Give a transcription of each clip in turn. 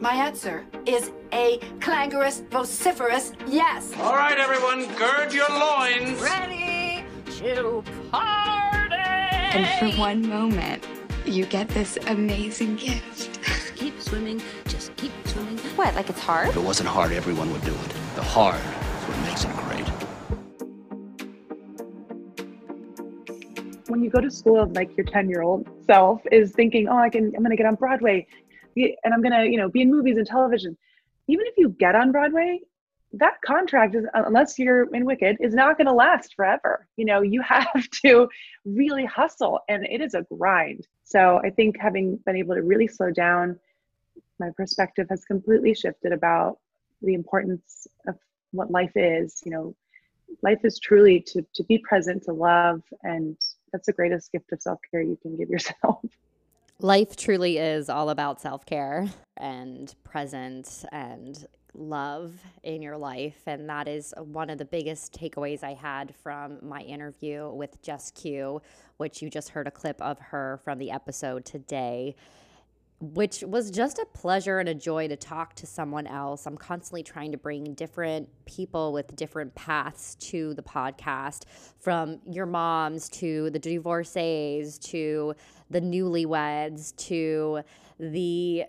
My answer is a clangorous, vociferous yes. All right, everyone, gird your loins. Ready to party. And for one moment, you get this amazing gift. keep swimming, just keep swimming. What, like it's hard? If it wasn't hard, everyone would do it. The hard is what makes it great. when you go to school like your 10 year old self is thinking oh i can i'm going to get on broadway and i'm to you know be in movies and television. Even if you get on broadway that contract is uh, unless you're in wicked is not to last forever. You know you have to really hustle and it is a grind. So i think having been able to really slow down my perspective has completely shifted about the importance of what life is. You know life is truly to to be present to love and that's the greatest gift of self-care you can give yourself Life truly is all about self care and presence and love in your life. And that is one of the biggest takeaways I had from my interview with Jess Q, which you just heard a clip of her from the episode today which was just a pleasure and a joy to talk to someone else. I'm constantly trying to bring different people with different paths to the podcast, from your moms to the divorcees to the newlyweds to the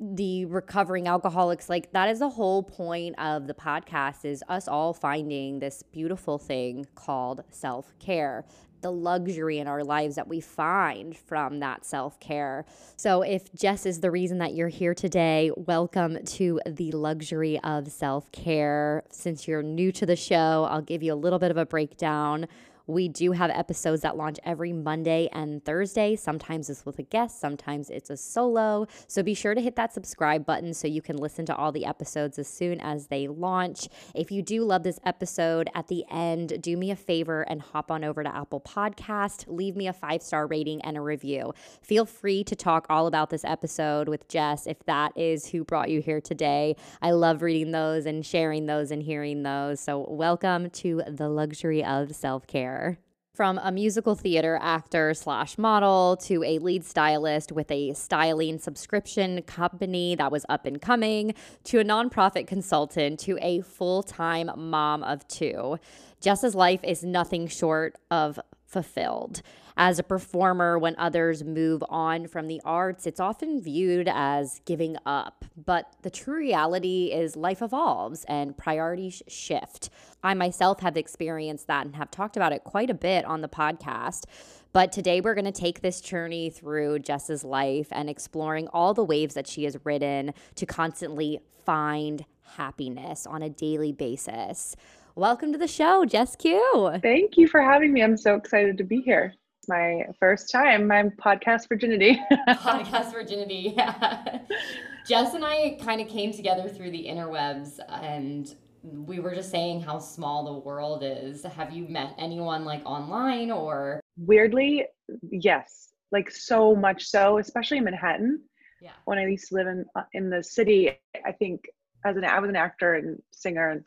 the recovering alcoholics like that is the whole point of the podcast is us all finding this beautiful thing called self-care the luxury in our lives that we find from that self care. So, if Jess is the reason that you're here today, welcome to the luxury of self care. Since you're new to the show, I'll give you a little bit of a breakdown we do have episodes that launch every Monday and Thursday. Sometimes it's with a guest, sometimes it's a solo. So be sure to hit that subscribe button so you can listen to all the episodes as soon as they launch. If you do love this episode, at the end, do me a favor and hop on over to Apple Podcast, leave me a five star rating and a review. Feel free to talk all about this episode with Jess if that is who brought you here today. I love reading those and sharing those and hearing those. So, welcome to the luxury of self care. From a musical theater actor slash model to a lead stylist with a styling subscription company that was up and coming to a nonprofit consultant to a full time mom of two. Jess's life is nothing short of fulfilled. As a performer, when others move on from the arts, it's often viewed as giving up. But the true reality is life evolves and priorities shift. I myself have experienced that and have talked about it quite a bit on the podcast. But today we're going to take this journey through Jess's life and exploring all the waves that she has ridden to constantly find happiness on a daily basis. Welcome to the show, Jess Q. Thank you for having me. I'm so excited to be here. It's my first time, my podcast virginity. podcast virginity, yeah. Jess and I kind of came together through the interwebs and we were just saying how small the world is. Have you met anyone like online or? Weirdly, yes. Like so much so, especially in Manhattan. Yeah. When I used to live in uh, in the city, I think as an I was an actor and singer and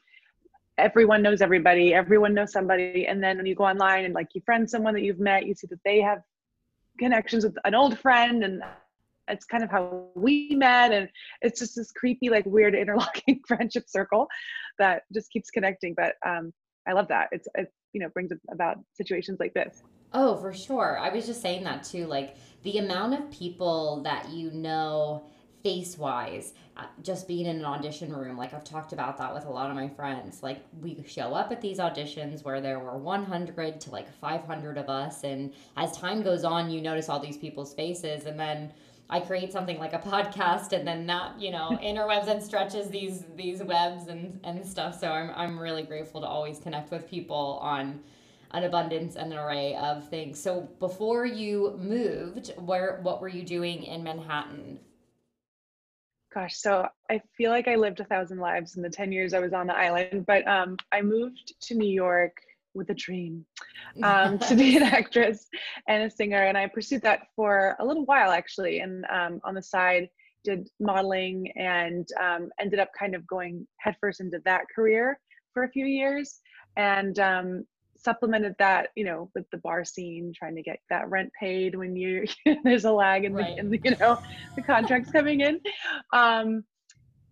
everyone knows everybody everyone knows somebody and then when you go online and like you friend someone that you've met you see that they have connections with an old friend and it's kind of how we met and it's just this creepy like weird interlocking friendship circle that just keeps connecting but um i love that it's it you know brings about situations like this oh for sure i was just saying that too like the amount of people that you know face wise, uh, just being in an audition room, like I've talked about that with a lot of my friends. Like we show up at these auditions where there were 100 to like 500 of us. And as time goes on, you notice all these people's faces. And then I create something like a podcast and then that, you know, interwebs and stretches these, these webs and, and stuff. So I'm, I'm really grateful to always connect with people on an abundance and an array of things. So before you moved, where, what were you doing in Manhattan gosh, so I feel like I lived a thousand lives in the 10 years I was on the island, but um, I moved to New York with a dream um, to be an actress and a singer. And I pursued that for a little while actually. And um, on the side, did modeling and um, ended up kind of going headfirst into that career for a few years. And um, supplemented that, you know, with the bar scene, trying to get that rent paid when you there's a lag in, Right. the, in the, you know, the contracts coming in. Um,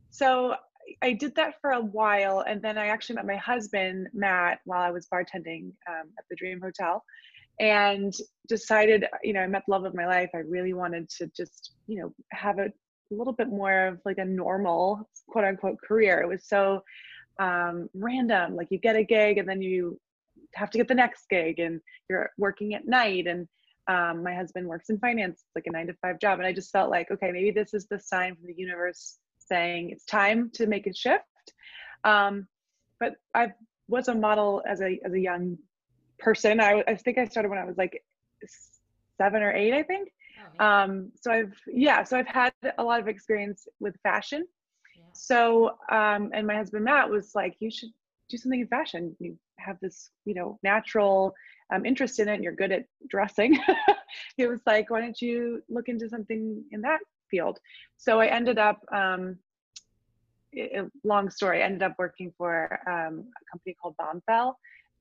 so I did that for a while, and then I actually met my husband Matt while I was bartending um, at the Dream Hotel, and decided, you know, I met the love of my life. I really wanted to just, you know, have a little bit more of like a normal quote unquote career. It was so um, random. Like you get a gig and then you have to get the next gig and you're working at night and um, my husband works in finance like a nine to five job and i just felt like okay maybe this is the sign from the universe saying it's time to make a shift. Um, but i was a model as a as a young person. I, I think i started when i was like seven or eight i think. Um, so i've yeah so i've had a lot of experience with fashion. So um, and my husband matt was like you should do something in fashion. You have this you know natural um, interest in it and you're good at dressing. He was like why don't you look into something in that field so i ended up um, i- i- long story i ended up working for um, a company called bombfell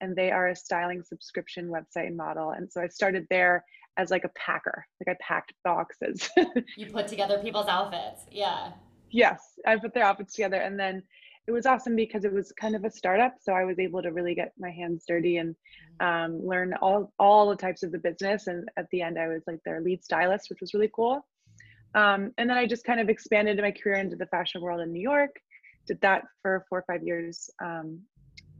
and they are a styling subscription website and model and so i started there as like a packer like i packed boxes You put together people's outfits. Yeah. yes i put their outfits together and then it was awesome because it was kind of a startup so i was able to really get my hands dirty and um, learn all all the types of the business and at the end i was like their lead stylist which was really cool um, and then i just kind of expanded my career into the fashion world in new york did that for four or five years um,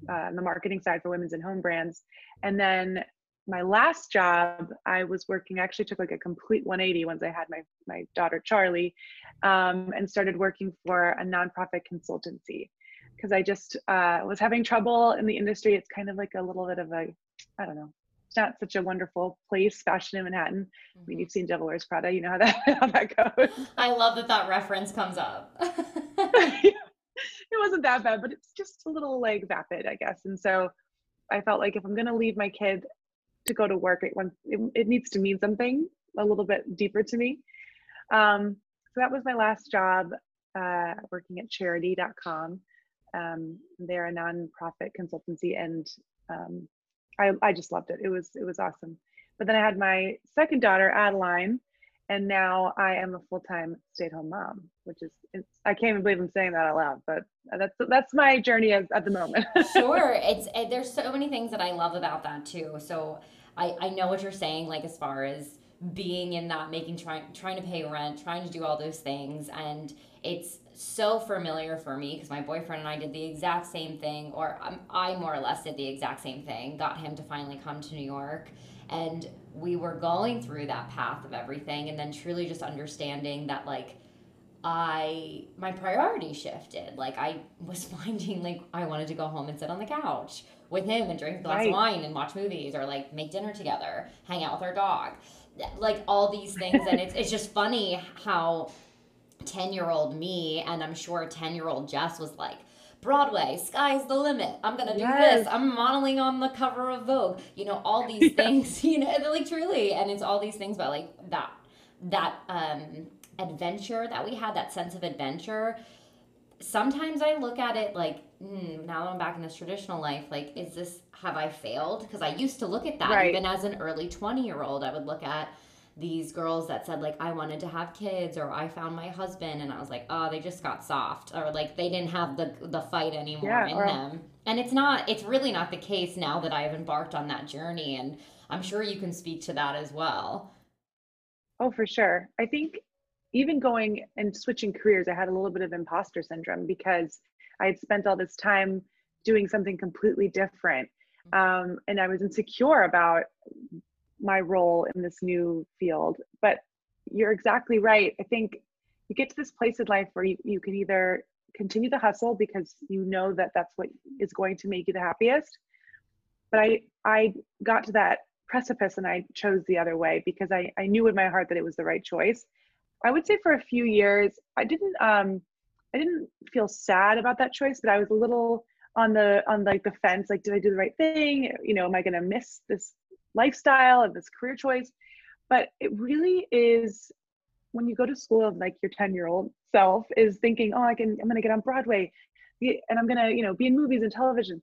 uh, on the marketing side for women's and home brands and then my last job i was working I actually took like a complete 180 once i had my my daughter charlie um, and started working for a nonprofit consultancy because I just uh, was having trouble in the industry. It's kind of like a little bit of a, I don't know, not such a wonderful place, fashion in Manhattan. I mean, you've seen Devil Wears Prada, you know how that how that goes. I love that that reference comes up. it wasn't that bad, but it's just a little like vapid, I guess. And so I felt like if I'm gonna leave my kid to go to work, it, wants- it, it needs to mean something a little bit deeper to me. Um, so that was my last job uh, working at charity.com. Um, they're a nonprofit consultancy and um, I, I just loved it. It was it was awesome. But then I had my second daughter, Adeline, and now I am a full-time stay-at-home mom, which is I can't even believe I'm saying that out loud, but that's that's my journey as, at the moment. sure it's eh, there's so many things that i love about that too so i i know what you're saying like as far as being in that making trying trying to pay rent trying to do all those things and it's so familiar for me because my boyfriend and i did the exact same thing or um, i more or less did the exact same thing got him to finally come to new york and we were going through that path of everything and then truly just understanding that like I my priority shifted. Like I was finding like I wanted to go home and sit on the couch with him and drink a glass Right. of wine and watch movies or like make dinner together, hang out with our dog. Like all these things and it's it's just funny how 10-year-old me and I'm sure 10-year-old Jess was like Broadway, sky's the limit. I'm gonna do Yes. this. I'm modeling on the cover of Vogue. You know, all these things, you know, like truly. And it's all these things about like that that um adventure that we had, that sense of adventure. Sometimes I look at it like, mm, now that I'm back in this traditional life, like, is this, have I failed? Because I used to look at that Right. even as an early 20 year old. I would look at these girls that said, like, I wanted to have kids or I found my husband, and I was like, oh, they just got soft or like they didn't have the, the fight anymore Yeah, in or- them. And it's not, it's really not the case now that I have embarked on that journey. And I'm sure you can speak to that as well. Oh, for sure. I think even going and switching careers, I had a little bit of imposter syndrome because I had spent all this time doing something completely different. Um, and I was insecure about my role in this new field. But you're exactly right. I think you get to this place in life where you, you can either continue the hustle because you know that that's what is going to make you the happiest. But I, I got to that precipice and I chose the other way because I, I knew in my heart that it was the right choice. I would say for a few years, I didn't um I didn't feel sad about that choice, but I was a little on the on like the fence like did I do the right thing? You know, am I going to miss this lifestyle and this career choice? But it really is when you go to school of like your 10 year old self is thinking, oh, I can, I'm going to get on Broadway and I'm going to, you know, be in movies and television.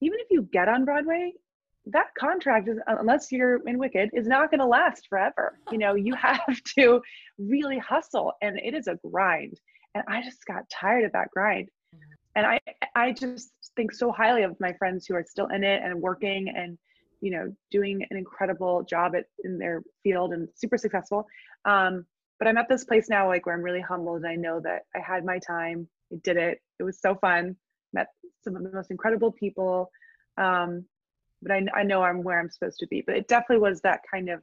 Even if you get on Broadway, that contract is, uh, unless you're in Wicked, is not going to last forever. You know, you have to really hustle and it is a grind. And I just got tired of that grind. Mm-hmm. And I, I just think so highly of my friends who are still in it and working and, you know, doing an incredible job at, in their field and super successful. Um, but I'm at this place now, like where I'm really humbled. And I know that I had my time. I did it. It was so fun. Met some of the most incredible people. Um, but I, I know I'm where I'm supposed to be. But it definitely was that kind of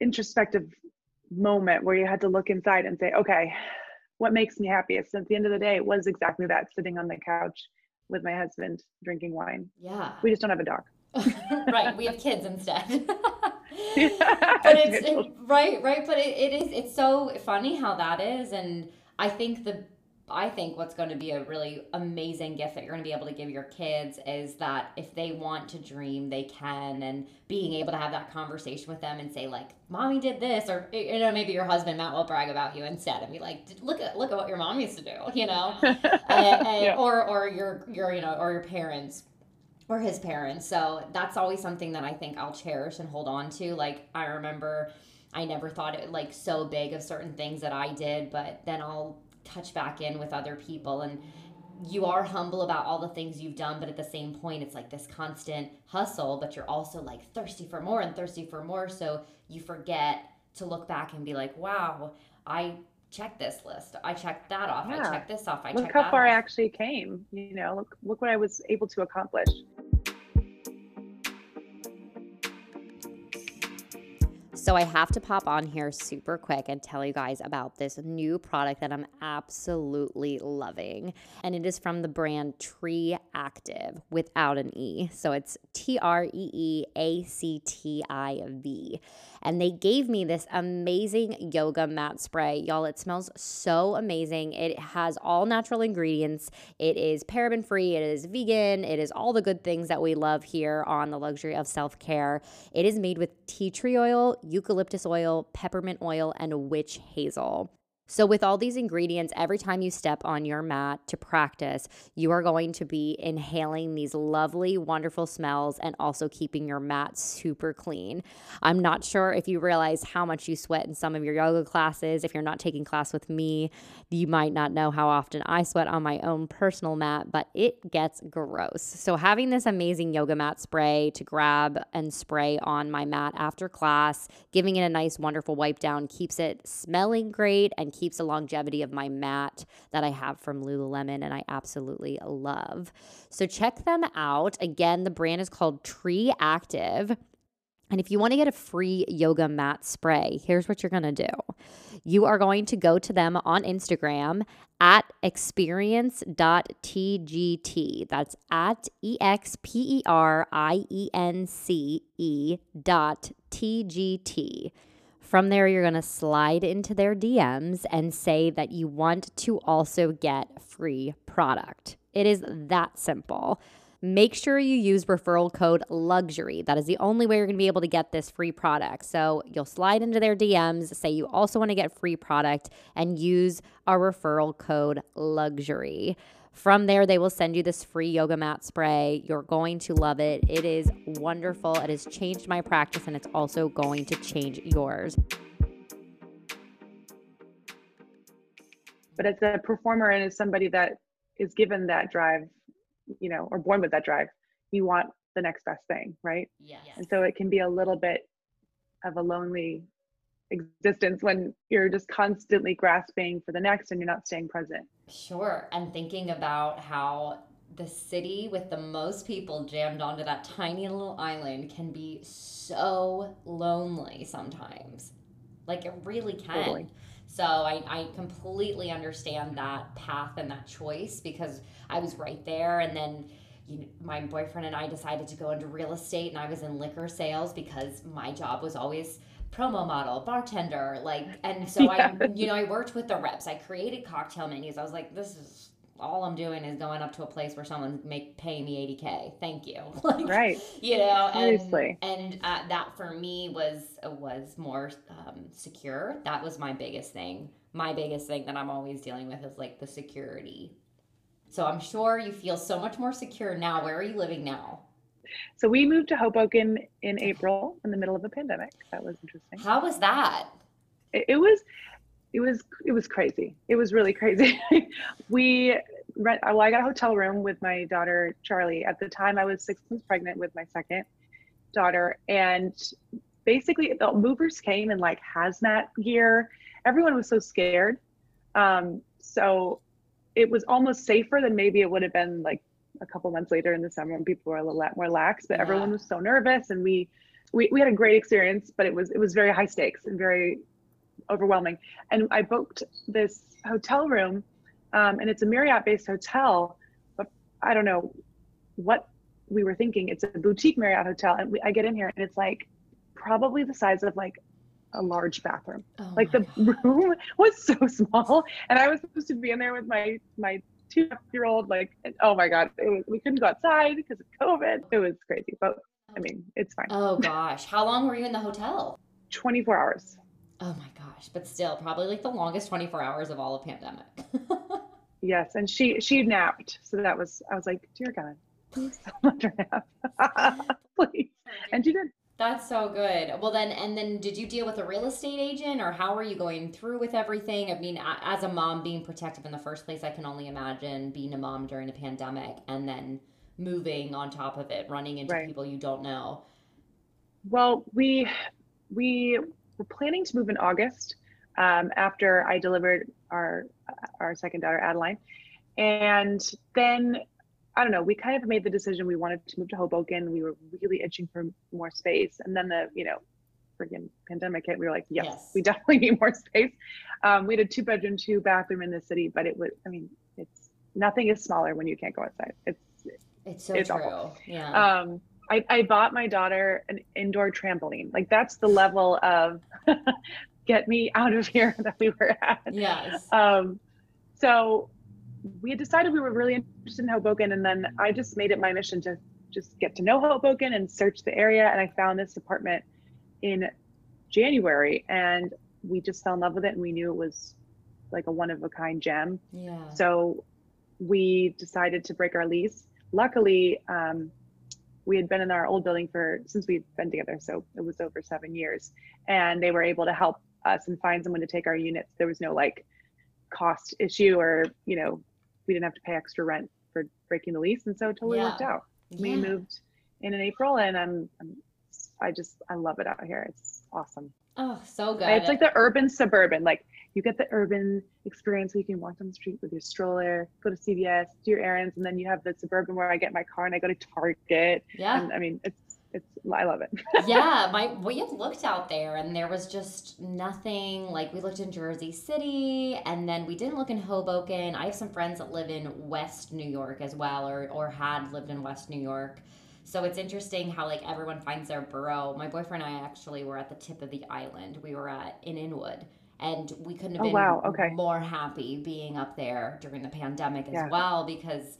introspective moment where you had to look inside and say, okay, what makes me happiest? And at the end of the day, it was exactly that sitting on the couch with my husband drinking wine. Yeah. We just don't have a dog. right. We have kids instead. but it's it, right, right. But it, it is. It's so funny how that is, and I think the I think what's going to be a really amazing gift that you're going to be able to give your kids is that if they want to dream, they can, and being able to have that conversation with them and say like, "Mommy did this," or you know, maybe your husband Matt will brag about you instead and be like, "Look at look at what your mom used to do," you know, and, and, yeah. or or your your you know or your parents or his parents. So that's always something that I think I'll cherish and hold on to. Like I remember I never thought it like so big of certain things that I did, but then I'll touch back in with other people and you are humble about all the things you've done, but at the same point, it's like this constant hustle, but you're also like thirsty for more and thirsty for more. So you forget to look back and be like, wow, I checked this list. I checked that off. Yeah. I checked this off. I look how far off. I actually came. You know, look look what I was able to accomplish. So I have to pop on here super quick and tell you guys about this new product that I'm absolutely loving. And it is from the brand Tree Active without an E. So it's T R E E A C T I V and they gave me this amazing yoga mat spray. Y'all, it smells so amazing. It has all natural ingredients. It is paraben free, it is vegan, it is all the good things that we love here on the luxury of self care. It is made with tea tree oil, eucalyptus oil, peppermint oil, and witch hazel. So, with all these ingredients, every time you step on your mat to practice, you are going to be inhaling these lovely, wonderful smells and also keeping your mat super clean. I'm not sure if you realize how much you sweat in some of your yoga classes. If you're not taking class with me, you might not know how often I sweat on my own personal mat, but it gets gross. So, having this amazing yoga mat spray to grab and spray on my mat after class, giving it a nice, wonderful wipe down keeps it smelling great and keeps the longevity of my mat that I have from Lululemon and I absolutely love. So check them out. Again, the brand is called TreeActiv. And if you want to get a free yoga mat spray, here's what you're going to do. You are going to go to them on Instagram at experience.tgt. That's at E X P E R I E N C E dot T G T. From there, you're going to slide into their DMs and say that you want to also get free product. It is that simple. Make sure you use referral code LUXURY. That is the only way you're going to be able to get this free product. So you'll slide into their DMs, say you also want to get free product, and use our referral code LUXURY. From there, they will send you this free yoga mat spray. You're going to love it. It is wonderful. It has changed my practice and it's also going to change yours. But as a performer and as somebody that is given that drive, you know, or born with that drive, you want the next best thing, right? Yes. And so it can be a little bit of a lonely existence when you're just constantly grasping for the next and you're not staying present. Sure. And thinking about how the city with the most people jammed onto that tiny little island can be so lonely sometimes. Like it really can. Totally. So I, I completely understand that path and that choice because I was right there. And then you know, my boyfriend and I decided to go into real estate and I was in liquor sales because my job was always promo model, bartender, like, and so Yeah. I, you know, I worked with the reps. I created cocktail menus. I was like, this is all I'm doing is going up to a place where someone make pay me 80k. Thank you. like, Right. You know, and Seriously. and uh, that for me was was more um, secure. That was my biggest thing. My biggest thing that I'm always dealing with is like the security. So I'm sure you feel so much more secure now. Where are you living now? So we moved to Hoboken in April in the middle of a pandemic. That was interesting. How was that? it, it was it was it was crazy it was really crazy we rent well i got a hotel room with my daughter charlie at the time i was six months pregnant with my second daughter and basically the movers came in like hazmat gear everyone was so scared um, so it was almost safer than maybe it would have been like a couple months later in the summer when people were a little more lax but everyone was so nervous and we we, we had a great experience but it was it was very high stakes and very overwhelming. And I booked this hotel room, um, and it's a Marriott based hotel, but I don't know what we were thinking. It's a boutique Marriott hotel, and we, I get in here, and it's like probably the size of like a large bathroom. Oh like the room was so small, and I was supposed to be in there with my my two year old. Like, and- oh my god, it was, we couldn't go outside because of COVID. It was crazy, but I mean, it's fine. Oh gosh, how long were you in the hotel? 24 hours. Oh my gosh, but still, probably like the longest 24 hours of all of pandemic. Yes, and she she napped, so that was I was like, dear God, please don't let her nap, please. And she did. That's so good. Well, then, and then did you deal with a real estate agent or how are you going through with everything? I mean, as a mom being protective in the first place, I can only imagine being a mom during a pandemic and then moving on top of it, running into Right. people you don't know. Well, we we were planning to move in August um, after I delivered our our second daughter, Adeline, and then I don't know. We kind of made the decision we wanted to move to Hoboken. We were really itching for more space, and then the you know freaking pandemic hit. We were like, yes, Yes. we definitely need more space. Um, we had a two bedroom, two bathroom in the city, but it was I mean, it's nothing is smaller when you can't go outside. It's It's so It's true. awful. Yeah. um I, I bought my daughter an indoor trampoline like that's the level of get me out of here that we were at yes. um so we had decided we were really interested in hoboken and then i just made it my mission to just get to know hoboken and search the area and i found this apartment in january and we just fell in love with it and we knew it was like a one of a kind gem yeah. so we decided to break our lease. Luckily, um, we had been in our old building for since we've been together, so it was over seven years, and they were able to help us and find someone to take our units. There was no like cost issue, or you know, we didn't have to pay extra rent for breaking the lease, and so it totally worked out. We Yeah. moved in in April, and I'm, I'm I just I love it out here. It's awesome. Oh, so good. It's like the urban suburban. Like you get the urban experience where you can walk down the street with your stroller, go to CVS, do your errands, and then you have the suburban where I get my car and I go to Target. yeah. And I mean, it's it's I love it. yeah, my we had looked out there and there was just nothing. Like we looked in Jersey City and then we didn't look in Hoboken. I have some friends that live in West New York as well or or had lived in West New York. So it's interesting how like everyone finds their borough. My boyfriend and I actually were at the tip of the island. We were at in Inwood and we couldn't have Oh, been wow, okay. more happy being up there during the pandemic as Yeah. well because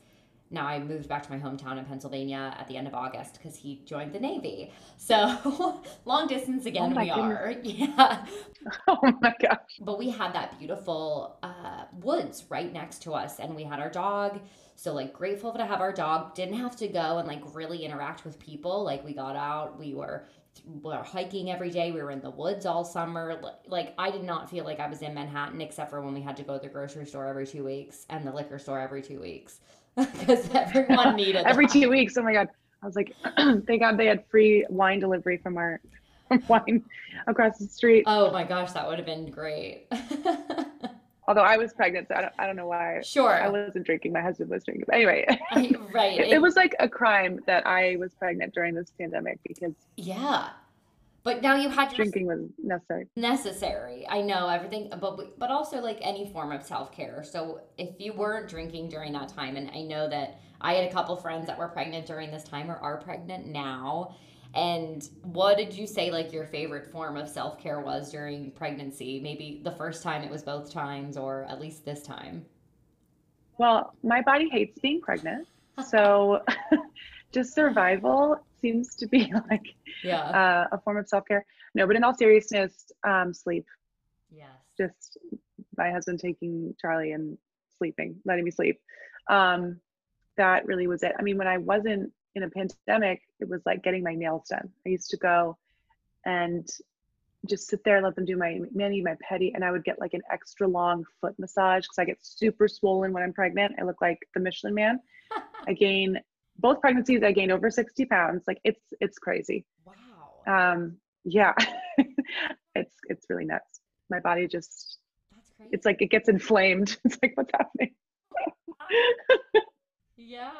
now I moved back to my hometown in Pennsylvania at the end of August because he joined the Navy. So long distance again Oh we are. Yeah. oh my gosh. But we had that beautiful uh, woods right next to us, and we had our dog. So like grateful to have our dog. Didn't have to go and like really interact with people. Like we got out, we were we were hiking every day. We were in the woods all summer. Like I did not feel like I was in Manhattan except for when we had to go to the grocery store every two weeks and the liquor store every two weeks because everyone needed Every two weeks. Oh my god. I was like, thank God they had free wine delivery from our wine across the street. Oh my gosh, that would have been great. Although I was pregnant, so I don't, I don't know why sure. I wasn't drinking. My husband was drinking. But anyway, right. it, it was like a crime that I was pregnant during this pandemic because Yeah. But now you had drinking was necessary. necessary. I know everything, but but also like any form of self care. So if you weren't drinking during that time, and I know that I had a couple friends that were pregnant during this time or are pregnant now, And what did you say like your favorite form of self care was during pregnancy? Maybe the first time it was both times, or at least this time. Well, my body hates being pregnant. So just survival seems to be like Yeah. uh, a form of self care. No, but in all seriousness, um, sleep. yes. Just my husband taking Charlie and sleeping, letting me sleep. Um, that really was it. I mean, when I wasn't in a pandemic, it was like getting my nails done. I used to go and just sit there, and let them do my mani, my pedi, and I would get like an extra long foot massage because I get super swollen when I'm pregnant. I look like the Michelin man. I gain both pregnancies, I gained over 60 pounds. Like it's it's crazy. wow. Um, yeah, it's it's really nuts. My body just That's crazy. it's like it gets inflamed. It's like what's happening. yeah.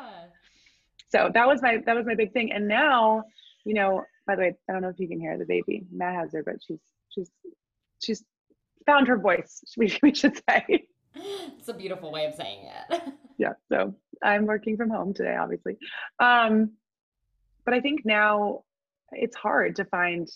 So that was my that was my big thing. And now, you know, by the way, I don't know if you can hear the baby. Matt has her, but she's she's she's found her voice. We we should say. It's a beautiful way of saying it. yeah. So I'm working from home today, obviously. Um, but I think now it's hard to find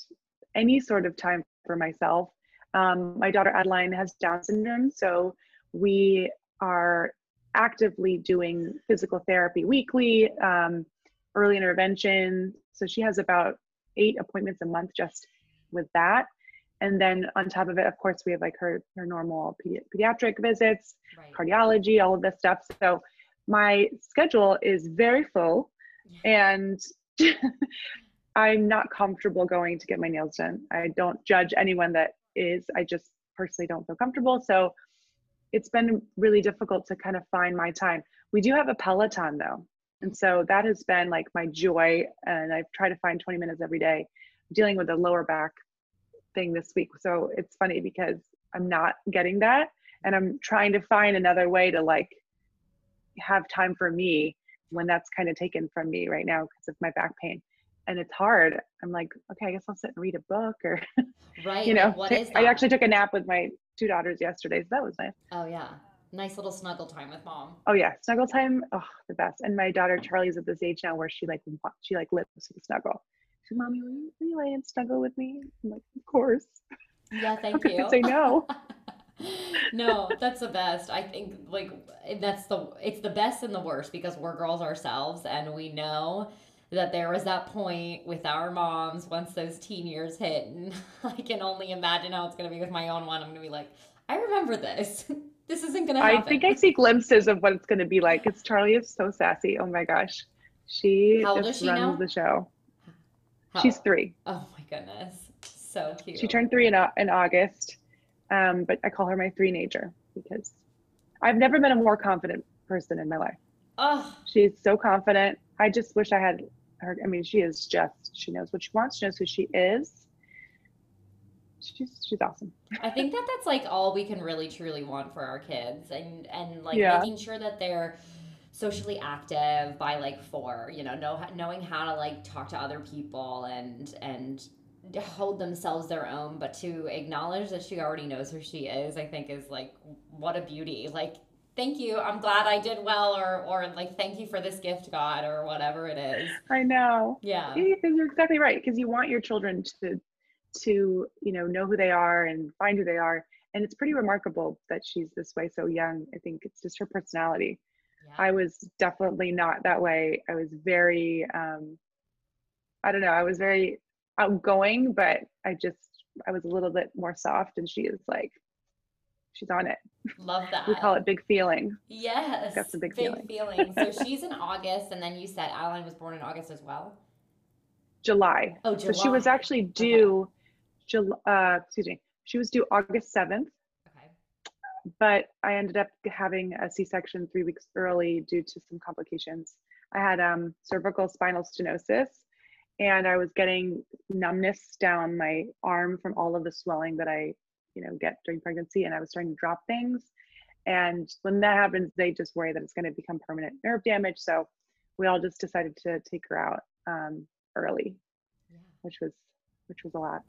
any sort of time for myself. Um, my daughter Adeline has Down syndrome, so we are actively doing physical therapy weekly, um, early intervention. So she has about eight appointments a month just with that. And then on top of it, of course, we have like her her normal pedi- pediatric visits, right. cardiology, all of this stuff. So my schedule is very full and I'm not comfortable going to get my nails done. I don't judge anyone that is. I just personally don't feel comfortable. So it's been really difficult to kind of find my time. We do have a Peloton though. And so that has been like my joy. And I've tried to find 20 minutes every day dealing with a lower back thing this week. So it's funny because I'm not getting that. And I'm trying to find another way to like have time for me when that's kind of taken from me right now because of my back pain. And it's hard. I'm like, okay, I guess I'll sit and read a book or, Right. you know, like, what I actually took a nap with my two daughters yesterday. So that was nice. Oh yeah. Nice little snuggle time with mom. Oh yeah, snuggle time. Oh, the best. And my daughter Charlie's at this age now where she like she like lives the snuggle. She's, mommy, will you, will you lay and snuggle with me? I'm like, of course. Yeah, How thank could you. I say no? no, that's the best. I think like that's the it's the best and the worst because we're girls ourselves and we know that there was that point with our moms once those teen years hit and I can only imagine how it's gonna be with my own one. I'm gonna be like, I remember this. this isn't gonna happen. I think I see glimpses of what it's going to be like. Because Charlie is so sassy. Oh my gosh, she just she runs now? the show. How- She's three. Oh my goodness. So cute. She turned three in, in August, um, but I call her my three-nager because I've never been a more confident person in my life. Oh, She's so confident. I just wish I had her. I mean, she is just, she knows what she wants. She knows who she is. She's, she's awesome. I think that that's like all we can really truly want for our kids and and like Yeah. making sure that they're socially active by like 4, you know, know knowing how to like talk to other people and and hold themselves their own but to acknowledge that she already knows who she is, I think is like what a beauty. Like thank you. I'm glad I did well or or like thank you for this gift God or whatever it is. I know. Yeah. Because you're exactly right. Because you want your children to, to you know, know who they are and find who they are. And it's pretty remarkable that she's this way so young. I think it's just her personality. yeah. I was definitely not that way. I was very, um, I don't know, I was very outgoing, but I just, I was a little bit more soft and she is like, she's on it. Love that. We call it big feeling. Yes. Got some big feeling. feelings. So she's in August, and then you said Adeline was born in August as well. July. Oh, So she was actually due, July, uh, excuse me, she was due August 7th, Okay. but I ended up having a C-section three weeks early due to some complications. I had um, cervical spinal stenosis, and I was getting numbness down my arm from all of the swelling that I, you know, get during pregnancy, and I was starting to drop things. And when that happens, they just worry that it's going to become permanent nerve damage. So we all just decided to take her out um, early, Yeah. which was which was a lot.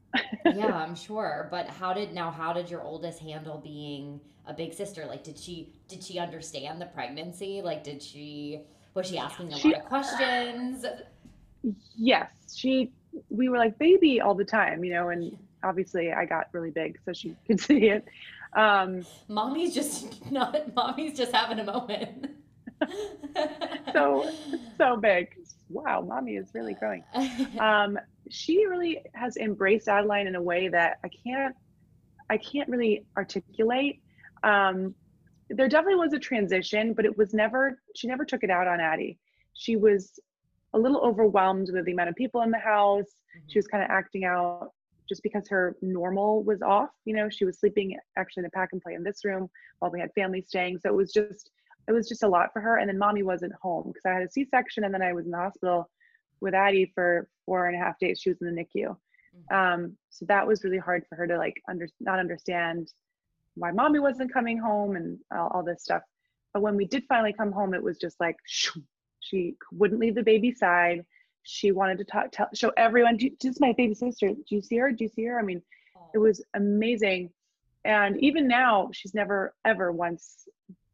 yeah, I'm sure. But how did now? How did your oldest handle being a big sister? Like, did she did she understand the pregnancy? Like, did she was she asking a She- lot of questions? Yes, she we were like baby all the time, you know, and obviously I got really big so she could see it. Um, mommy's just not, mommy's just having a moment. so, so big. Wow, mommy is really growing. Um, she really has embraced Adeline in a way that I can't, I can't really articulate. Um, there definitely was a transition, but it was never, she never took it out on Addie. She was a little overwhelmed with the amount of people in the house. Mm-hmm. She was kind of acting out just because her normal was off. You know, she was sleeping actually in a pack and play in this room while we had family staying. So it was just, it was just a lot for her. And then mommy wasn't home because I had a C-section and then I was in the hospital with Addie for four and a half days. She was in the NICU. Mm-hmm. Um, so that was really hard for her to like under, not understand why mommy wasn't coming home and all, all this stuff. But when we did finally come home, it was just like shoo, she wouldn't leave the baby side. She wanted to talk, tell, show everyone, just my baby sister. Do you see her? Do you see her? I mean, it was amazing. And even now, she's never ever once,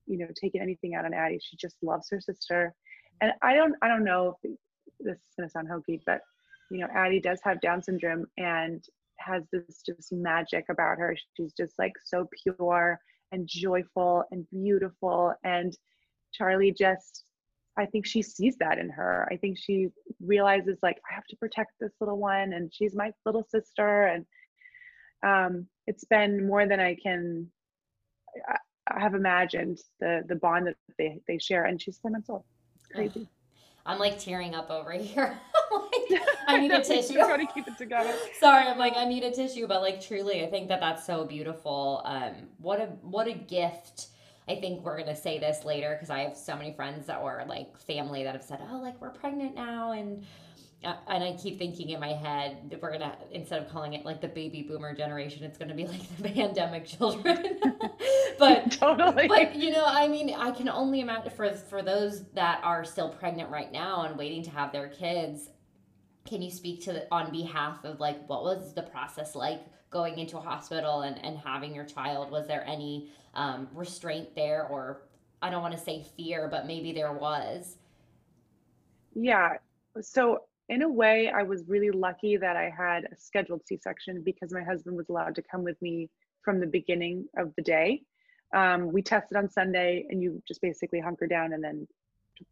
you know, taken anything out on Addie. She just loves her sister. And I don't, I don't know if this is gonna sound hokey, but you know, Addie does have Down syndrome and has this just magic about her. She's just like so pure and joyful and beautiful. And Charlie just I think she sees that in her. I think she realizes like I have to protect this little one and she's my little sister and um, it's been more than I can I, I have imagined the the bond that they they share and she's four months old. It's crazy. I'm like tearing up over here. like, I need a tissue. Trying to keep it together. Sorry, I'm like I need a tissue, but like truly, I think that that's so beautiful. Um, what a what a gift I think we're gonna say this later because I have so many friends that were like family that have said, "Oh, like we're pregnant now," and uh, and I keep thinking in my head that we're gonna instead of calling it like the baby boomer generation, it's gonna be like the pandemic children. but totally. But you know, I mean, I can only imagine for for those that are still pregnant right now and waiting to have their kids. Can you speak to on behalf of like what was the process like going into a hospital and, and having your child? Was there any um, restraint there, or I don't want to say fear, but maybe there was? Yeah. So, in a way, I was really lucky that I had a scheduled C section because my husband was allowed to come with me from the beginning of the day. Um, we tested on Sunday, and you just basically hunker down, and then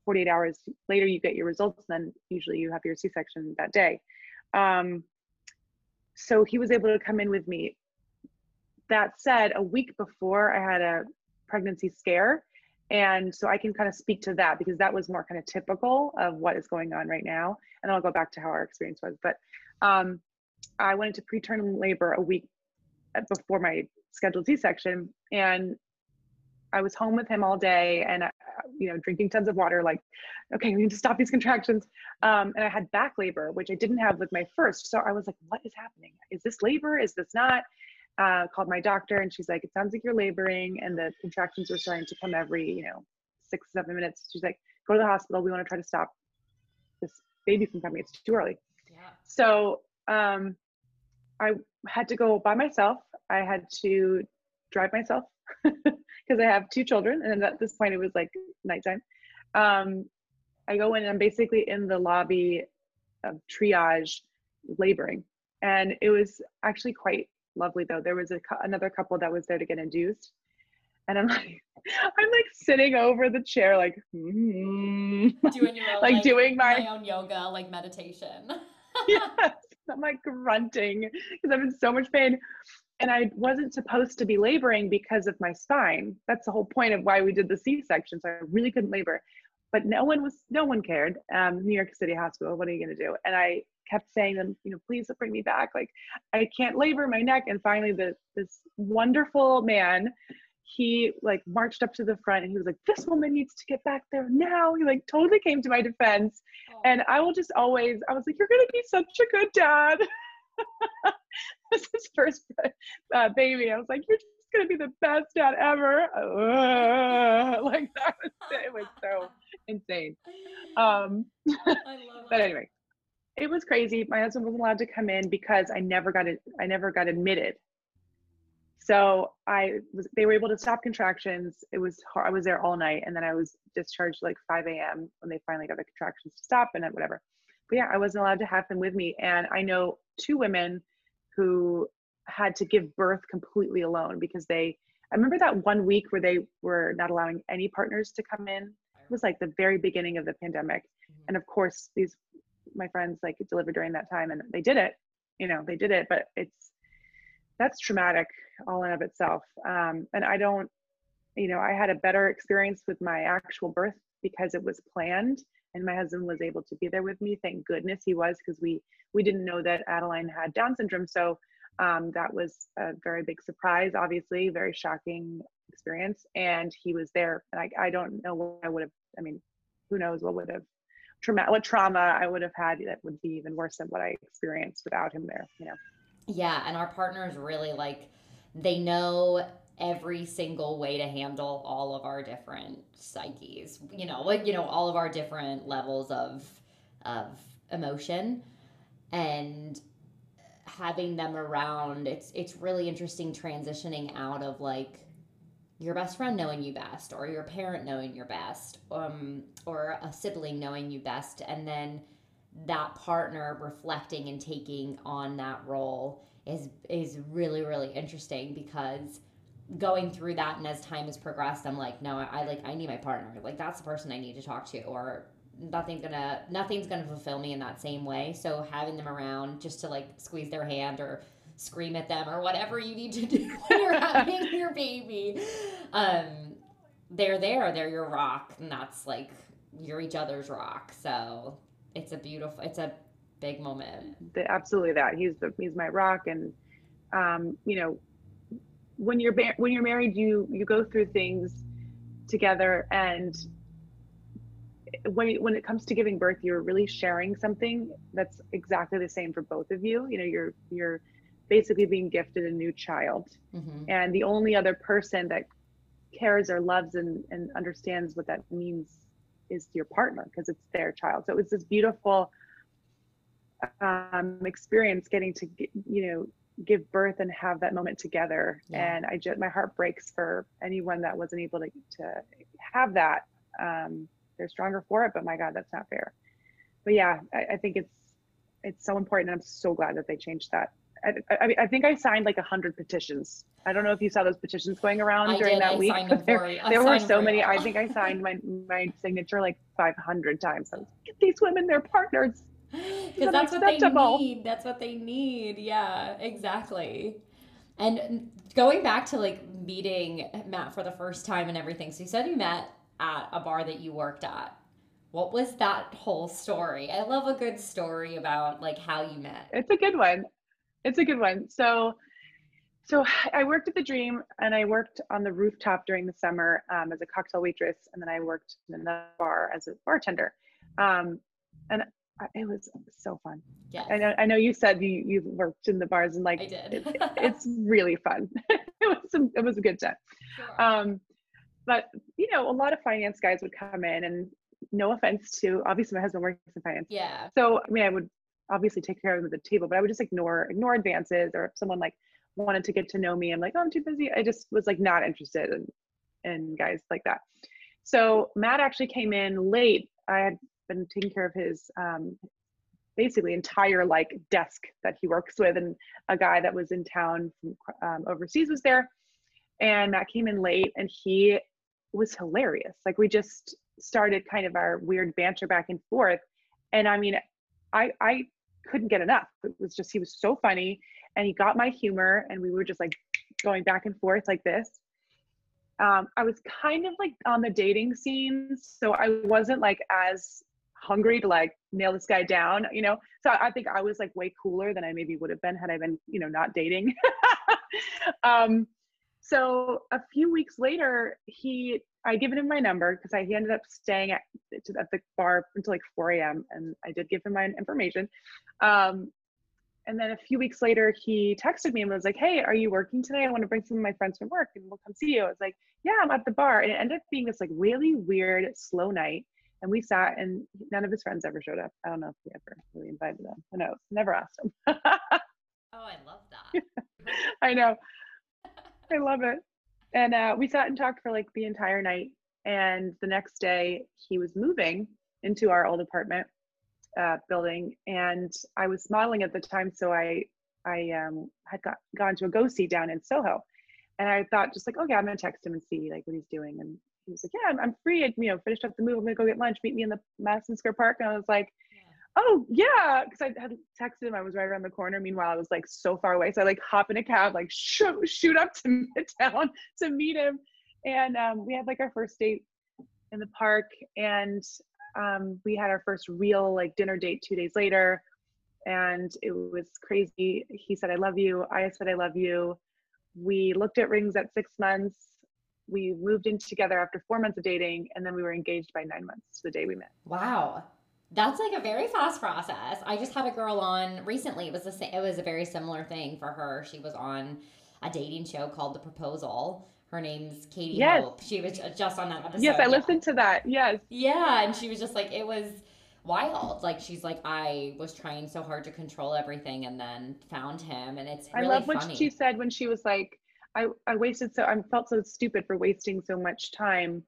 48 hours later, you get your results. Then usually you have your C section that day. Um, so he was able to come in with me. That said, a week before I had a pregnancy scare. And so I can kind of speak to that because that was more kind of typical of what is going on right now. And I'll go back to how our experience was. But um, I went into preterm labor a week before my scheduled C section. And I was home with him all day and, you know, drinking tons of water, like, okay, we need to stop these contractions. Um, and I had back labor, which I didn't have with my first. So I was like, what is happening? Is this labor? Is this not? Uh, called my doctor and she's like, it sounds like you're laboring and the contractions are starting to come every, you know, six, seven minutes. She's like, go to the hospital. We want to try to stop this baby from coming. It's too early. Yeah. So um, I had to go by myself. I had to drive myself because I have two children, and at this point it was like nighttime. Um, I go in and I'm basically in the lobby of triage laboring, and it was actually quite lovely though. There was a, another couple that was there to get induced, and I'm like, I'm like sitting over the chair, like, mm-hmm. doing your own, like, like, doing my, my own yoga, like meditation. yes, I'm like grunting because I'm in so much pain and I wasn't supposed to be laboring because of my spine. That's the whole point of why we did the C-section. So I really couldn't labor, but no one was, no one cared. Um, New York City Hospital, what are you going to do? And I kept saying them, you know, please bring me back. Like I can't labor my neck. And finally, the this wonderful man, he like marched up to the front and he was like, this woman needs to get back there now. He like totally came to my defense. Oh. And I will just always, I was like, you're going to be such a good dad. this is first uh, baby. I was like, you're just gonna be the best dad ever. Uh, like that was it was so insane. Um, but anyway, it was crazy. My husband wasn't allowed to come in because I never got it. I never got admitted. So I was. They were able to stop contractions. It was. Hard. I was there all night, and then I was discharged like 5 a.m. when they finally got the contractions to stop and whatever. but yeah, I wasn't allowed to have him with me. And I know two women who had to give birth completely alone because they, I remember that one week where they were not allowing any partners to come in. It was like the very beginning of the pandemic. And of course, these, my friends like delivered during that time and they did it, you know, they did it, but it's, that's traumatic all in of itself. Um, and I don't, you know, I had a better experience with my actual birth because it was planned and my husband was able to be there with me. Thank goodness he was because we we didn't know that Adeline had Down syndrome. So um, that was a very big surprise, obviously, very shocking experience. And he was there. And I, I don't know what I would have, I mean, who knows what would have trauma what trauma I would have had that would be even worse than what I experienced without him there, you know. Yeah, and our partners really like they know every single way to handle all of our different psyches. You know, like you know all of our different levels of of emotion and having them around it's it's really interesting transitioning out of like your best friend knowing you best or your parent knowing your best um, or a sibling knowing you best and then that partner reflecting and taking on that role is is really really interesting because going through that and as time has progressed i'm like no I, I like i need my partner. Like that's the person i need to talk to or nothing's gonna nothing's gonna fulfill me in that same way. So having them around just to like squeeze their hand or scream at them or whatever you need to do when you're having your baby um they're there. They're your rock and that's like you're each other's rock. So it's a beautiful it's a big moment. The, absolutely that. He's the he's my rock and um you know when you're ba- when you're married you you go through things together and when when it comes to giving birth you're really sharing something that's exactly the same for both of you. You know you're you're basically being gifted a new child. Mm-hmm. and the only other person that cares or loves and, and understands what that means is your partner because it's their child. So it was this beautiful um, experience getting to you know give birth and have that moment together. Yeah. and i just my heart breaks for anyone that wasn't able to, to have that. Um, they're stronger for it but my god that's not fair. But yeah I, I think it's it's so important and i'm so glad that they changed that. I, I, I think i signed like a hundred petitions. I don't know if you saw those petitions going around I during did. that week. but there, there were so many. i think i signed my my signature like 500 times. I was, get these women their partners because that's what they need. That's what they need. Yeah exactly. And going back to like meeting matt for the first time and everything so you said you met at a bar that you worked at. What was that whole story? I love a good story about like how you met. It's a good one. It's a good one. So so i worked at the dream and i worked on the rooftop during the summer um, as a cocktail waitress and then i worked in the bar as a bartender. Um, and it was so fun yes I know, I know you said you you've worked in the bars and like i did it, it's really fun it was some, it was a good time Sure. um, but you know a lot of finance guys would come in and no offense to obviously my husband works in finance yeah so I mean, I would obviously take care of them at the table, but I would just ignore ignore advances, or if someone like wanted to get to know me, I'm like, oh, I'm too busy. I just was like not interested in in guys like that. So Matt actually came in late. I had been taking care of his um, basically entire like desk that he works with, and a guy that was in town from um, overseas was there, and Matt came in late, and he was hilarious. Like we just started kind of our weird banter back and forth, and I mean, I I couldn't get enough. It was just he was so funny, and he got my humor, and we were just like going back and forth like this. Um, I was kind of like on the dating scene, so I wasn't like as hungry to like nail this guy down, you know. So I think I was like way cooler than I maybe would have been had I been, you know, not dating. um, so a few weeks later, he I given him my number because I he ended up staying at at the bar until like 4 a.m. and I did give him my information. Um, and then a few weeks later, he texted me and was like, "Hey, are you working today? I want to bring some of my friends from work and we'll come see you." I was like, "Yeah, I'm at the bar." And it ended up being this like really weird, slow night. And we sat, and none of his friends ever showed up. I don't know if he ever really invited them. Who knows? Never asked him. oh i love that I know. I love it. And uh, we sat and talked for like the entire night. And the next day, he was moving into our old apartment. uh, building, and I was modeling at the time, so I I um, had got gone to a go see down in Soho, and I thought just like, okay, I'm gonna text him and see like what he's doing, and he was like, yeah, I'm, I'm free. I, you know, finished up the move. I'm gonna go get lunch. Meet me in the Madison Square Park, and I was like. Oh yeah, because I had texted him. I was right around the corner. Meanwhile, I was like so far away, so I like hop in a cab, like shoot, shoot up to Midtown to meet him, and um, we had like our first date in the park, and um, we had our first real like dinner date two days later and it was crazy he said i love you i said i love you we looked at rings at six months we moved in together after four months of dating and then we were engaged by nine months the day we met Wow. That's like a very fast process. I just had a girl on recently. It was the same, it was a very similar thing for her. She was on a dating show called The Proposal. Her name's Katie Yes. Hope. She was just on that episode. yes i Yeah. listened to that yes Yeah, and she was just like it was wild. Like she's like I was trying so hard to control everything and then found him and it's i really love what she said when she was like i i wasted so i felt so stupid for wasting so much time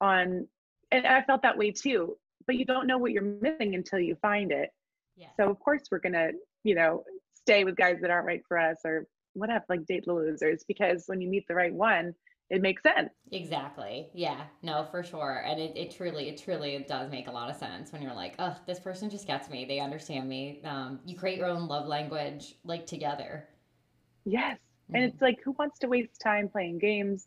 on and i felt that way too but you don't know what you're missing until you find it yeah. So of course we're gonna, you know, stay with guys that aren't right for us or whatever, like date the losers because when you meet the right one, it makes sense. Exactly. Yeah. No, for sure. And it, it truly, it truly does make a lot of sense when you're like, oh, this person just gets me. They understand me. Um, you create your own love language like together. Yes. And it's like, who wants to waste time playing games?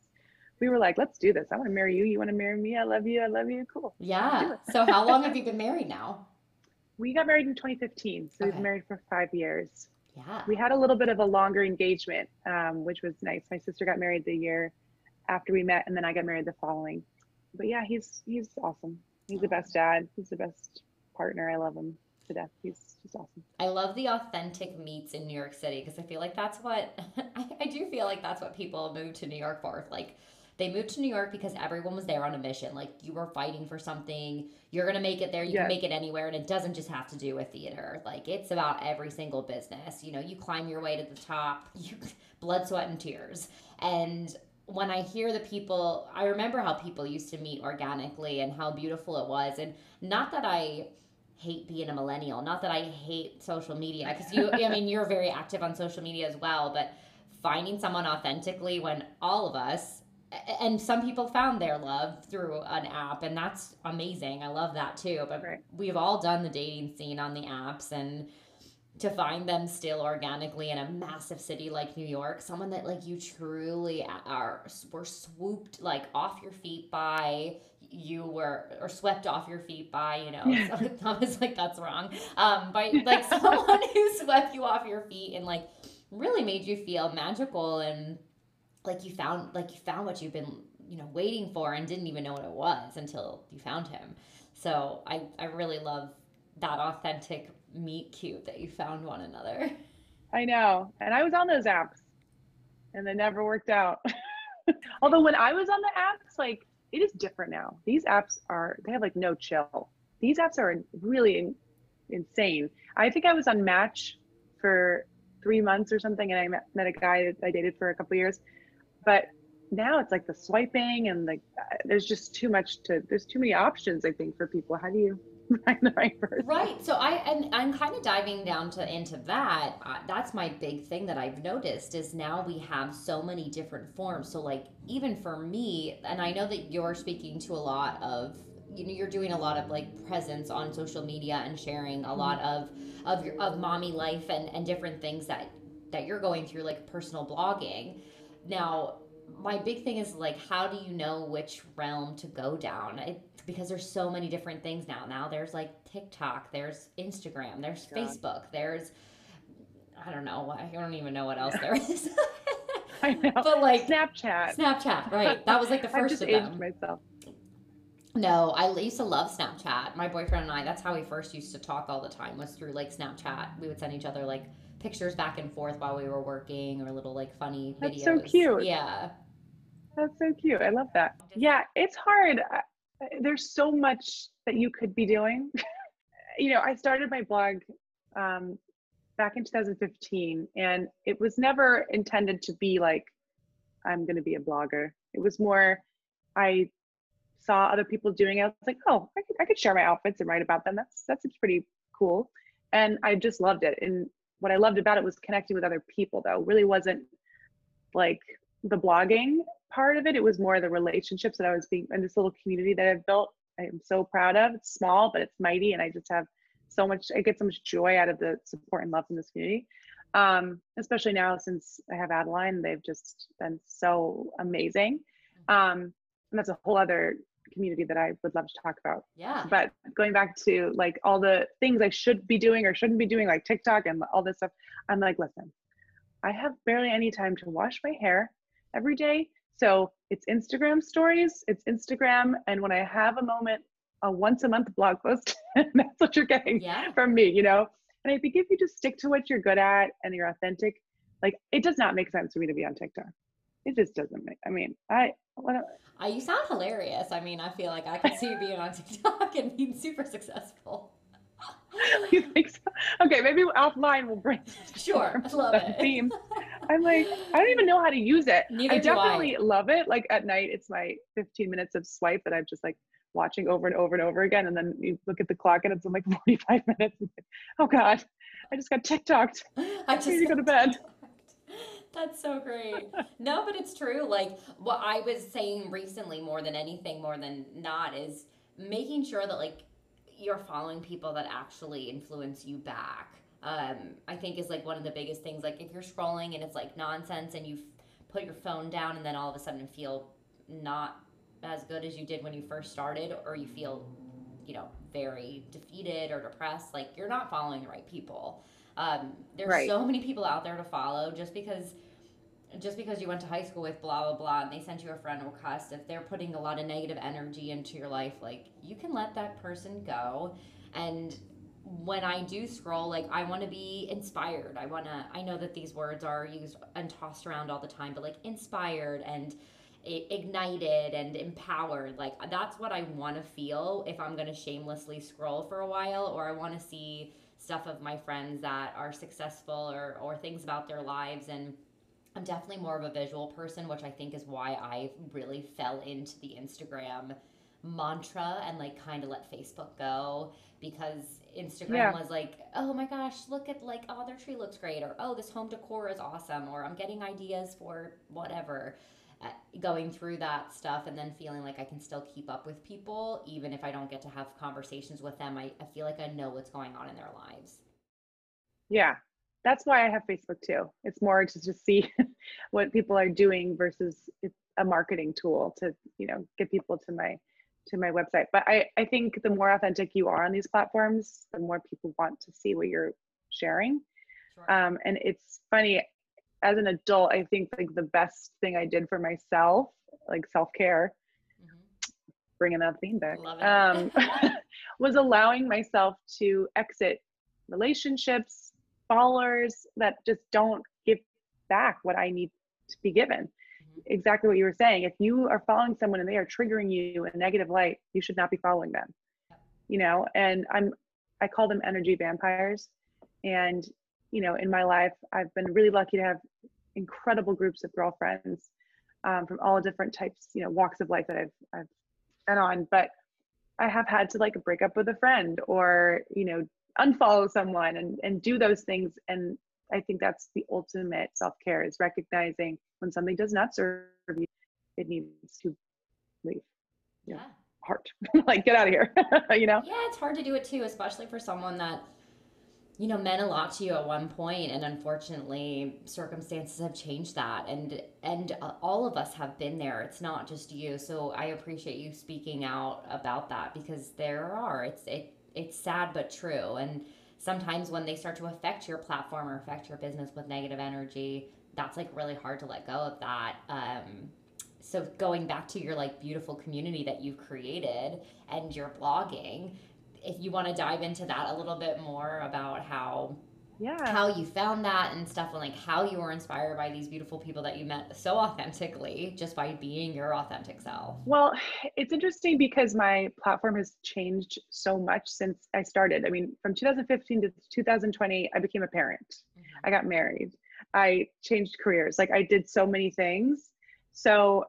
We were like, let's do this. I want to marry you. You want to marry me? I love you. I love you. Cool. Yeah. So how long have you been married now? We got married in 2015. So we've been married for five years. Yeah. We had a little bit of a longer engagement, um, which was nice. My sister got married the year after we met, and then I got married the following. But yeah, he's he's awesome. He's the best dad. He's the best partner. I love him to death. He's just awesome. I love the authentic meets in New York City because I feel like that's what I, I do feel like that's what people move to New York for. Like they moved to New York because everyone was there on a mission. Like you were fighting for something, you're gonna make it there. You Yes. can make it anywhere, and it doesn't just have to do with theater. Like it's about every single business. You know, you climb your way to the top. You blood, sweat, and tears. And when I hear the people, I remember how people used to meet organically and how beautiful it was. And not that I hate being a millennial. Not that I hate social media because you, I mean, you're very active on social media as well. But finding someone authentically when all of us, and some people found their love through an app, and that's amazing. I love that too. But Right. we've all done the dating scene on the apps and to find them still organically in a massive city like New York, someone that like you truly are were swooped like off your feet by, you were or swept off your feet by, you know. Was like, that's wrong. Um, by like someone who swept you off your feet and like really made you feel magical and like you found like you found what you've been you know waiting for and didn't even know what it was until you found him. So I I really love that authentic meet cute that you found one another. I know. And I was on those apps and they never worked out. Although when I was on the apps, like it is different now. These apps are, they have like no chill. These apps are really in, insane. I think I was on Match for three months or something and I met, met a guy that I dated for a couple years. But now it's like the swiping and like uh, there's just too much to, there's too many options, I think, for people. How do you find the right person? Right. So I and I'm kind of diving down to into that. Uh, that's my big thing that I've noticed is now we have so many different forms. So like even for me, and I know that you're speaking to a lot of you know you're doing a lot of like presence on social media and sharing a lot of of your of mommy life and and different things that that you're going through like personal blogging. Now my big thing is like how do you know which realm to go down it, because there's so many different things now now there's like tiktok there's instagram there's oh God. facebook there's i don't know i don't even know what else there is I know. but like Snapchat. snapchat right that was like the first just of them myself. no i used to love snapchat my boyfriend and i that's how we first used to talk all the time was through like snapchat we would send each other like pictures back and forth while we were working or little like funny That's so cute. yeah That's so cute. I love that. Yeah, it's hard. There's so much that you could be doing. you know, I started my blog um, back in 2015, and it was never intended to be like, I'm going to be a blogger. It was more, I saw other people doing it. I was like, oh, I could, I could share my outfits and write about them. That's that's pretty cool. And I just loved it. And what I loved about it was connecting with other people though. It really wasn't like the blogging part of it. It was more the relationships that I was being in this little community that I've built. I am so proud of. It's small, but it's mighty. And I just have so much, I get so much joy out of the support and love from this community. Um, especially now since I have Adeline, they've just been so amazing. Um, and that's a whole other community that I would love to talk about. Yeah. But going back to like all the things I should be doing or shouldn't be doing, like TikTok and all this stuff, I'm like, listen, I have barely any time to wash my hair every day. So it's Instagram stories, it's Instagram. And when I have a moment, a once a month blog post, that's what you're getting Yeah. from me, you know? And I think if you just stick to what you're good at and you're authentic, like it does not make sense for me to be on TikTok. It just doesn't make, I mean, I, what, Uh, you sound hilarious. I mean, I feel like I could see you being on TikTok and being super successful. you think so? Okay, maybe offline we'll bring Sure, I love it. theme. I'm like, I don't even know how to use it. Neither I do I. definitely love it. Like at night, it's my 15 minutes of swipe that I'm just like watching over and over and over again. And then you look at the clock and it's like 45 minutes. Oh God, I just got TikToked. I just need to go to bed. That's so great. No, but it's true. Like what I was saying recently, more than anything, more than not, is making sure that like you're following people that actually influence you back. Um, I think is like one of the biggest things. Like if you're scrolling and it's like nonsense, and you put your phone down, and then all of a sudden feel not as good as you did when you first started, or you feel, you know, very defeated or depressed, like you're not following the right people. Um, there's Right. so many people out there to follow just because just because you went to high school with blah blah blah and they sent you a friend request if they're putting a lot of negative energy into your life like you can let that person go and when i do scroll like i want to be inspired. I want to i know that these words are used and tossed around all the time but like inspired and ignited and empowered like that's what i want to feel if i'm going to shamelessly scroll for a while or i want to see stuff of my friends that are successful or or things about their lives and I'm definitely more of a visual person, which I think is why I really fell into the Instagram mantra and like kind of let Facebook go because Instagram Yeah. was like, oh my gosh, look at like, oh, their tree looks great, or oh, this home decor is awesome, or I'm getting ideas for whatever. Uh, going through that stuff and then feeling like I can still keep up with people, even if I don't get to have conversations with them, I, I feel like I know what's going on in their lives. Yeah, that's why I have Facebook too. It's more to just see what people are doing versus it's a marketing tool to you know get people to my to my website. But I I think the more authentic you are on these platforms, the more people want to see what you're sharing. Sure. Um, and it's funny as an adult, I think like the best thing I did for myself, like self care, Mhm. bringing that theme back, um, was allowing myself to exit relationships, followers that just don't give back what I need to be given. Exactly what you were saying. If you are following someone and they are triggering you in a negative light, you should not be following them. You know, and I'm I call them energy vampires. And, you know, in my life, I've been really lucky to have incredible groups of girlfriends um, from all different types, you know, walks of life that I've I've been on. But I have had to like break up with a friend or, you know, unfollow someone and, and do those things. And I think that's the ultimate self-care is recognizing when something does not serve you, it needs to leave. Yeah. yeah. Heart. like get out of here. you know? Yeah, it's hard to do it too, especially for someone that, you know, meant a lot to you at one point, and unfortunately, circumstances have changed that, and and uh, all of us have been there. It's not just you. So I appreciate you speaking out about that because there are. It's it it's sad but true, and sometimes when they start to affect your platform or affect your business with negative energy, that's like really hard to let go of that. Um, so going back to your like beautiful community that you've created and your blogging if you want to dive into that a little bit more about how Yeah. how you found that and stuff and like how you were inspired by these beautiful people that you met so authentically just by being your authentic self Well, it's interesting because my platform has changed so much since I started. I mean, from 2015 to 2020, I became a parent. I got married. I changed careers. Like I did so many things. So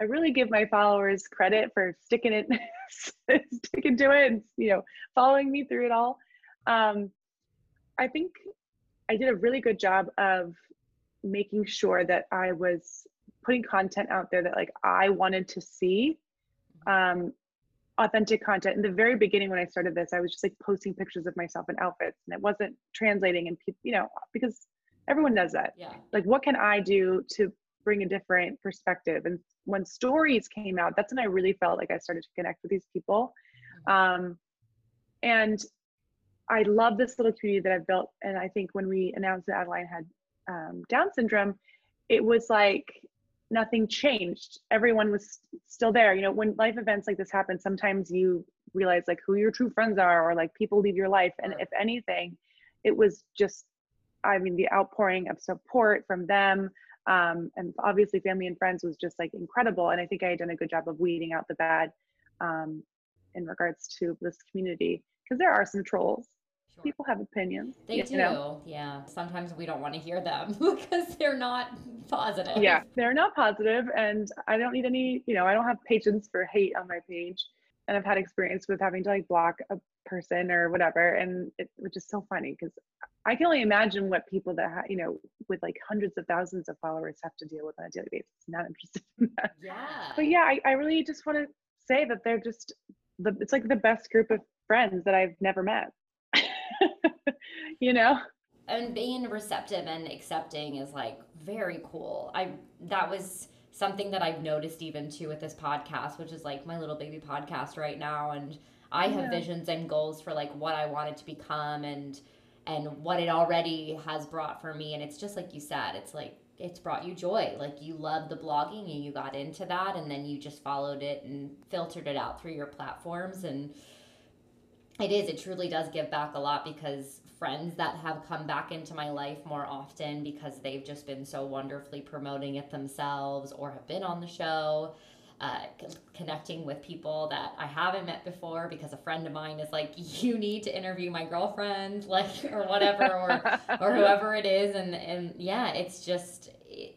I really give my followers credit for sticking it, sticking to it, and you know, following me through it all. Um, I think I did a really good job of making sure that I was putting content out there that like I wanted to see. Um, authentic content in the very beginning when i started this i was just like posting pictures of myself in outfits and it wasn't translating and people you know because everyone does that Yeah. like what can i do to bring a different perspective and when stories came out that's when i really felt like i started to connect with these people um, and i love this little community that i've built and i think when we announced that adeline had um, down syndrome it was like nothing changed. Everyone was still there. You know when life events like this happen sometimes you realize like who your true friends are or like people leave your life. And if anything it was just i mean the outpouring of support from them um, and obviously family and friends was just like incredible. And i think i had done a good job of weeding out the bad um, in regards to this community because there are some trolls Sure. people have opinions They do. know? Yeah. Sometimes we don't want to hear them because they're not positive. yeah they're not positive and i don't need any you know i don't have patience for hate on my page and i've had experience with having to like block a person or whatever and it which is so funny because i can only imagine what people that ha- you know with like hundreds of thousands of followers have to deal with on a daily basis not interested in that Yeah. but yeah i, I really just want to say that they're just the it's like the best group of friends that i've never met you know and being receptive and accepting is like very cool. I that was something that I've noticed even too with this podcast, which is like my little baby podcast right now and I have Yeah. visions and goals for like what I want it to become and and what it already has brought for me and it's just like you said, it's like it's brought you joy. Like you love the blogging and you got into that and then you just followed it and filtered it out through your platforms and it is it truly does give back a lot because friends that have come back into my life more often because they've just been so wonderfully promoting it themselves or have been on the show uh, connecting with people that I haven't met before because a friend of mine is like, you need to interview my girlfriend, like, or whatever, or, or whoever it is. And, and yeah, it's just, it,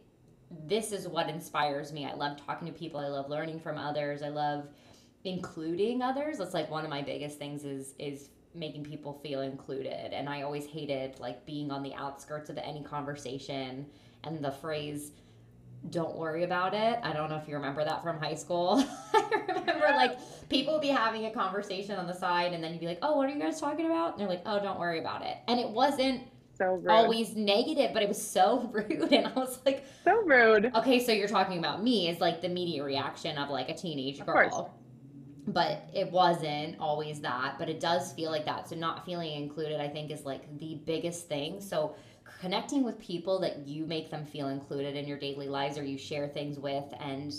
this is what inspires me. I love talking to people. I love learning from others. I love including others. That's like one of my biggest things is, is making people feel included. And I always hated like being on the outskirts of any conversation and the phrase, don't worry about it. I don't know if you remember that from high school. I remember like people would be having a conversation on the side and then you'd be like, oh, what are you guys talking about? And they're like, oh, don't worry about it. And it wasn't so always negative, but it was so rude. And I was like, so rude okay, so you're talking about me is like the immediate reaction of like a teenage Of girl. But it wasn't always that, but it does feel like that. So not feeling included, I think, is like the biggest thing. So connecting with people that you make them feel included in your daily lives or you share things with and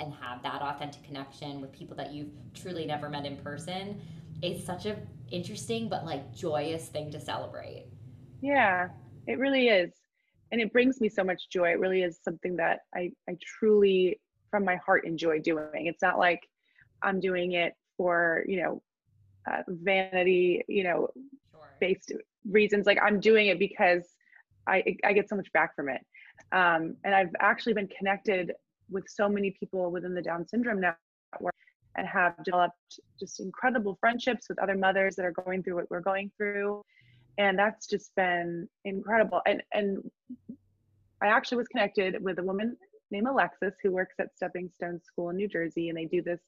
and have that authentic connection with people that you've truly never met in person is such a interesting but like joyous thing to celebrate. Yeah, it really is. And it brings me so much joy. It really is something that I, I truly, from my heart, enjoy doing. It's not like I'm doing it for, you know, uh, vanity, you know, Sure. based reasons. Like I'm doing it because I, I get so much back from it. Um, and I've actually been connected with so many people within the Down Syndrome Network and have developed just incredible friendships with other mothers that are going through what we're going through. And that's just been incredible. And, and I actually was connected with a woman named Alexis who works at Stepping Stone School in New Jersey, and they do this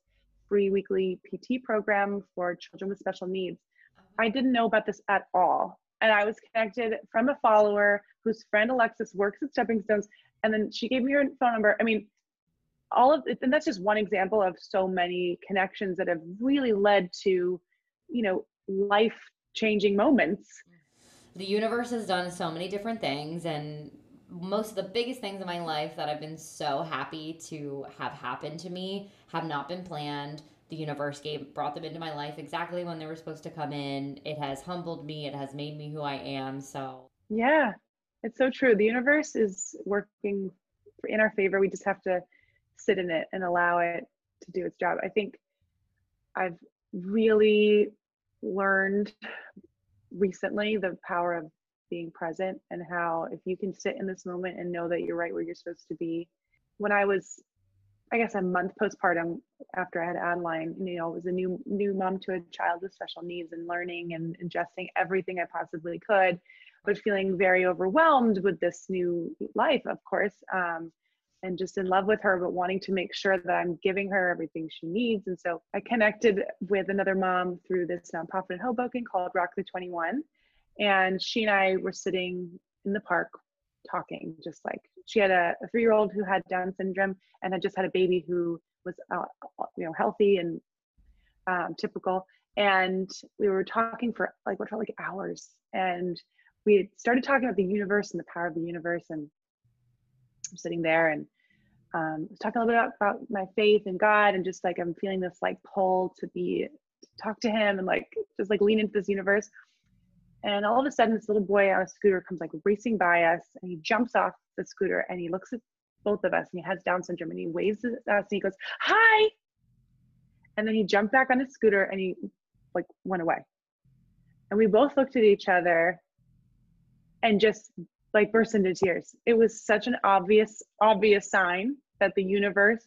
free weekly PT program for children with special needs. Uh-huh. I didn't know about this at all. And I was connected from a follower whose friend Alexis works at Stepping Stones. And then she gave me her phone number. I mean, all of it, and that's just one example of so many connections that have really led to, you know, life changing moments. the universe has done so many different things and most of the biggest things in my life that I've been so happy to have happened to me have not been planned. The universe gave brought them into my life exactly when they were supposed to come in. It has humbled me, it has made me who I am. So Yeah, it's so true. The universe is working in our favor. We just have to sit in it and allow it to do its job. I think I've really learned recently the power of being present and how if you can sit in this moment and know that you're right where you're supposed to be. When I was, I guess a month postpartum after I had Adeline, you know, I was a new new mom to a child with special needs and learning and adjusting everything I possibly could, but feeling very overwhelmed with this new life, of course, um, and just in love with her, but wanting to make sure that I'm giving her everything she needs. And so I connected with another mom through this nonprofit in Hoboken called Rock the 21. And she and I were sitting in the park talking, just like she had a, a three-year-old who had Down syndrome and had just had a baby who was, uh, you know, healthy and um, typical. And we were talking for like what felt like hours, and we started talking about the universe and the power of the universe. And I'm sitting there and um, talking a little bit about, about my faith and God, and just like I'm feeling this like pull to be to talk to Him and like just like lean into this universe. And all of a sudden, this little boy on a scooter comes like racing by us, and he jumps off the scooter and he looks at both of us, and he has Down syndrome, and he waves at us, and he goes, "Hi!" And then he jumped back on his scooter and he like went away. And we both looked at each other and just like burst into tears. It was such an obvious, obvious sign that the universe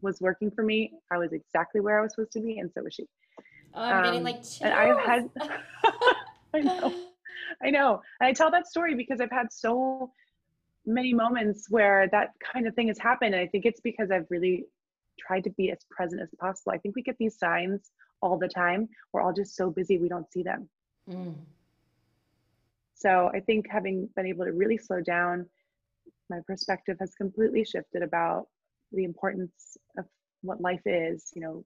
was working for me. I was exactly where I was supposed to be, and so was she. Oh, I'm getting Um, like chills. and I've had I know. I know. And I tell that story because I've had so many moments where that kind of thing has happened. And I think it's because I've really tried to be as present as possible. I think we get these signs all the time. We're all just so busy we don't see them. Mm. So I think having been able to really slow down, my perspective has completely shifted about the importance of what life is. You know,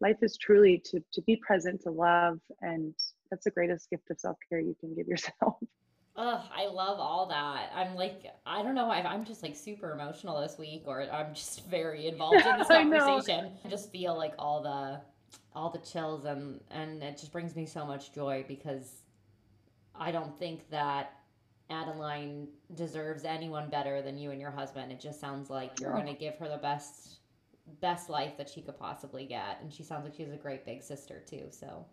life is truly to to be present, to love, and that's the greatest gift of self care you can give yourself. Ugh, I love all that. I'm like, I don't know I'm just like super emotional this week, or I'm just very involved in this conversation. I just feel like all the, all the chills, and and it just brings me so much joy because I don't think that Adeline deserves anyone better than you and your husband. It just sounds like you're Oh. going to give her the best, best life that she could possibly get, and she sounds like she's a great big sister too. So,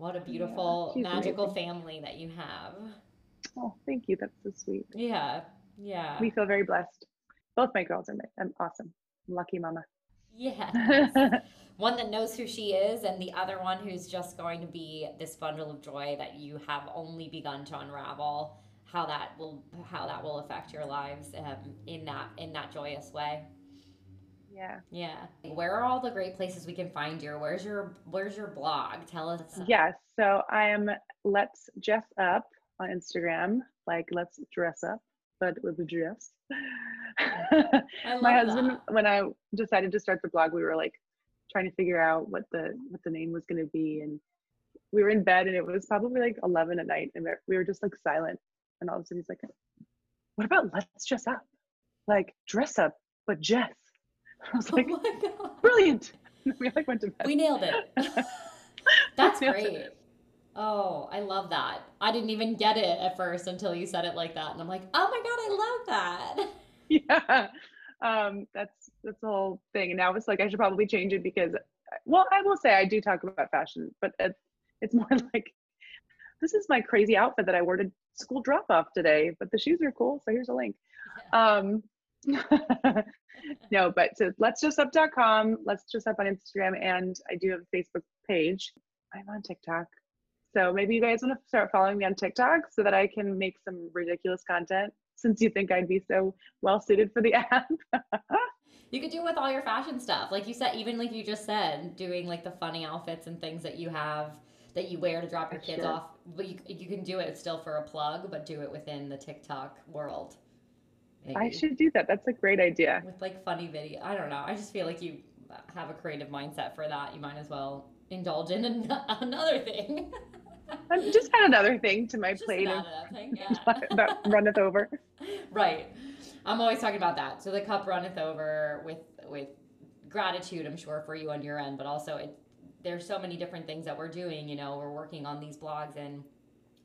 what a beautiful, she's magical amazing. family that you have. Oh, thank you. That's so sweet. Yeah, yeah, We feel very blessed. Both my girls are I'm awesome. Lucky mama. yeah. one that knows who she is, and the other one who's just going to be this bundle of joy that you have only begun to unravel. How that will how that will affect your lives um, in that in that joyous way. Yeah. Yeah. Where are all the great places we can find you? Where's your Where's your blog? Tell us. Yes. So I am Let's Jess Up on Instagram, like Let's Dress Up, but with a dress. My husband, that. when I decided to start the blog, we were like trying to figure out what the what the name was going to be, and we were in bed, and it was probably like 11 at night, and we were just like silent, and all of a sudden he's like, "What about Let's Jess Up, like dress up, but Jess?" I was like, oh my god. "Brilliant!" we like went to bed. We nailed it. That's Nailed great. it. Oh, I love that. I didn't even get it at first until you said it like that. And I'm like, oh my God, I love that. yeah um that's that's the whole thing and now it's like i should probably change it because well i will say i do talk about fashion but it's, it's more like this is my crazy outfit that i wore to school drop off today but the shoes are cool so here's a link um no but so letsjessup.com let's jess up on instagram and i do have a facebook page i'm on tiktok so maybe you guys want to start following me on tiktok so that i can make some ridiculous content since you think i'd be so well suited for the app You could do it with all your fashion stuff. Like you said, even like you just said, doing like the funny outfits and things that you have that you wear to drop your kids Sure. off. But you, you can do it still for a plug, but do it within the TikTok world. I should do that that's a great idea with like funny video. I don't know. I just feel like you have a creative mindset for that. You might as well indulge in an- another thing. Um, just add another thing to my Just plate of thing, yeah. that runneth over right. I'm always talking about that. So the cup runneth over with with gratitude, I'm sure, for you on your end, but also it there's so many different things that we're doing. You know, we're working on these blogs and.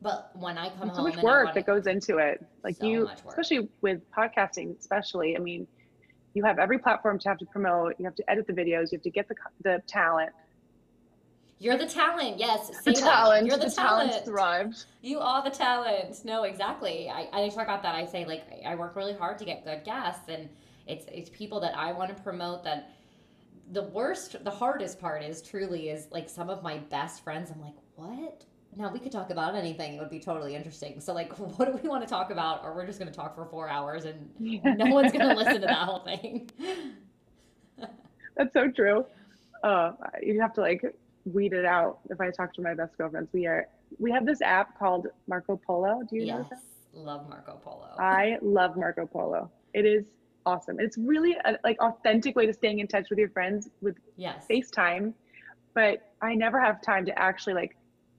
But when I come so home, much and I work that goes into it like So you especially with podcasting especially i mean you have every platform to have to promote you have to edit the videos you have to get the, the talent You're the talent. Yes, the talent You're the, talent. talent's thrived You are the talent. No, exactly. I, I talk about that. I say like I work really hard to get good guests, and It's it's people that I want to promote that the worst the hardest part is truly is like some of my best friends I'm like, "What?" Now we could talk about anything. It would be totally interesting. So like, what do we want to talk about or we're just going to talk for 4 hours and no one's going to listen to that whole thing. That's so true. Uh, you have to like weed it out. If I talk to my best girlfriends, we are we have this app called Marco Polo. Do you know yes. that? Love Marco Polo. I love Marco Polo. It is awesome. It's really a like authentic way to staying in touch with your friends with yes. FaceTime. But I never have time to actually like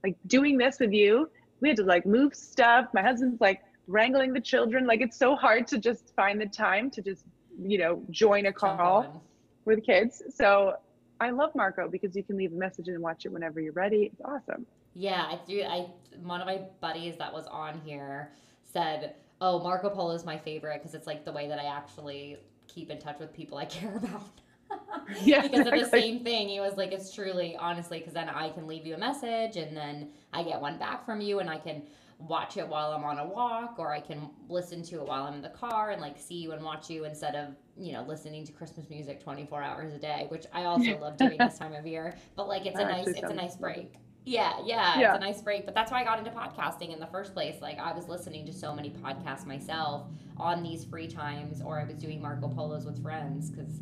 like doing this with you. We had to like move stuff. My husband's like wrangling the children. Like it's so hard to just find the time to just, you know, join a call with kids. So I love Marco because you can leave a message and watch it whenever you're ready. It's awesome. Yeah, I do. I one of my buddies that was on here said, "Oh, Marco Polo is my favorite because it's like the way that I actually keep in touch with people I care about." Yeah, because of the same thing. He was like, "It's truly, honestly, because then I can leave you a message, and then I get one back from you, and I can." watch it while I'm on a walk or I can listen to it while I'm in the car and like see you and watch you instead of, you know, listening to Christmas music 24 hours a day, which I also love doing this time of year. But like it's a nice it's a nice break. Yeah, yeah, Yeah. it's a nice break. But that's why I got into podcasting in the first place. Like I was listening to so many podcasts myself on these free times or I was doing Marco Polos with friends cuz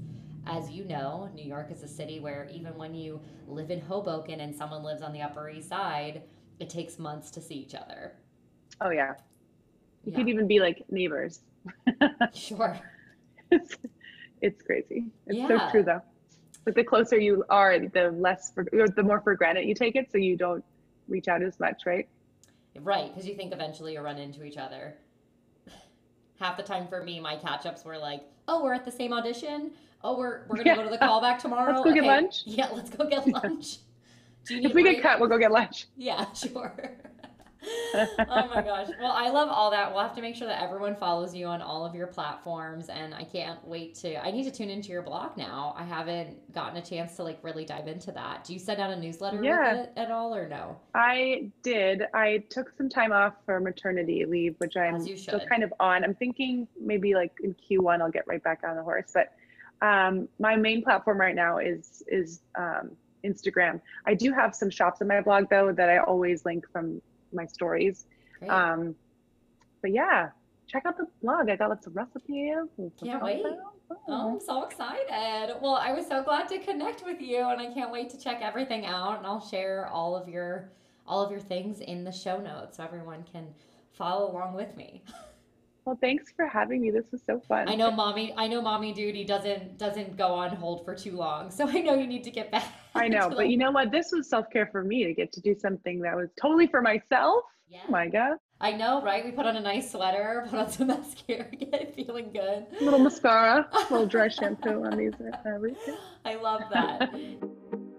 as you know, New York is a city where even when you live in Hoboken and someone lives on the Upper East Side, it takes months to see each other. Oh yeah. You Yeah. could even be like neighbors. Sure. it's, it's crazy. It's Yeah. so true though. But the closer you are, the less for, or the more for granted you take it, so you don't reach out as much, right? Right, because you think eventually you'll run into each other. Half the time for me, my catch ups were like, oh, we're at the same audition. Oh, we're, we're going to Yeah. go to the callback tomorrow. Let's go get lunch. Yeah, let's go get lunch. Do you need If we get cut, we'll go get lunch. Yeah, sure. oh my gosh. Well, I love all that. We'll have to make sure that everyone follows you on all of your platforms. And I can't wait to, I need to tune into your blog now. I haven't gotten a chance to like really dive into that. Do you send out a newsletter Yeah. with it at all or no? I did. I took some time off for maternity leave, which I'm still kind of on. I'm thinking maybe like in Q1 I'll get right back on the horse. But um, my main platform right now is is um, Instagram. I do have some shops on my blog though that I always link from my stories. Great. Um, but yeah, check out the blog. I got lots of recipes. Can't wait. Oh, I'm so excited. Well, I was so glad to connect with you and I can't wait to check everything out and I'll share all of your all of your things in the show notes so everyone can follow along with me. Well, thanks for having me. This was so fun. I know mommy I know mommy duty doesn't doesn't go on hold for too long. So I know you need to get back. I know, but you know what? This was self care for me to get to do something that was totally for myself. Yeah. Oh my God. I know, right? We put on a nice sweater, put on some mascara, get feeling good. A little mascara, a little dry shampoo on these uh. I love that.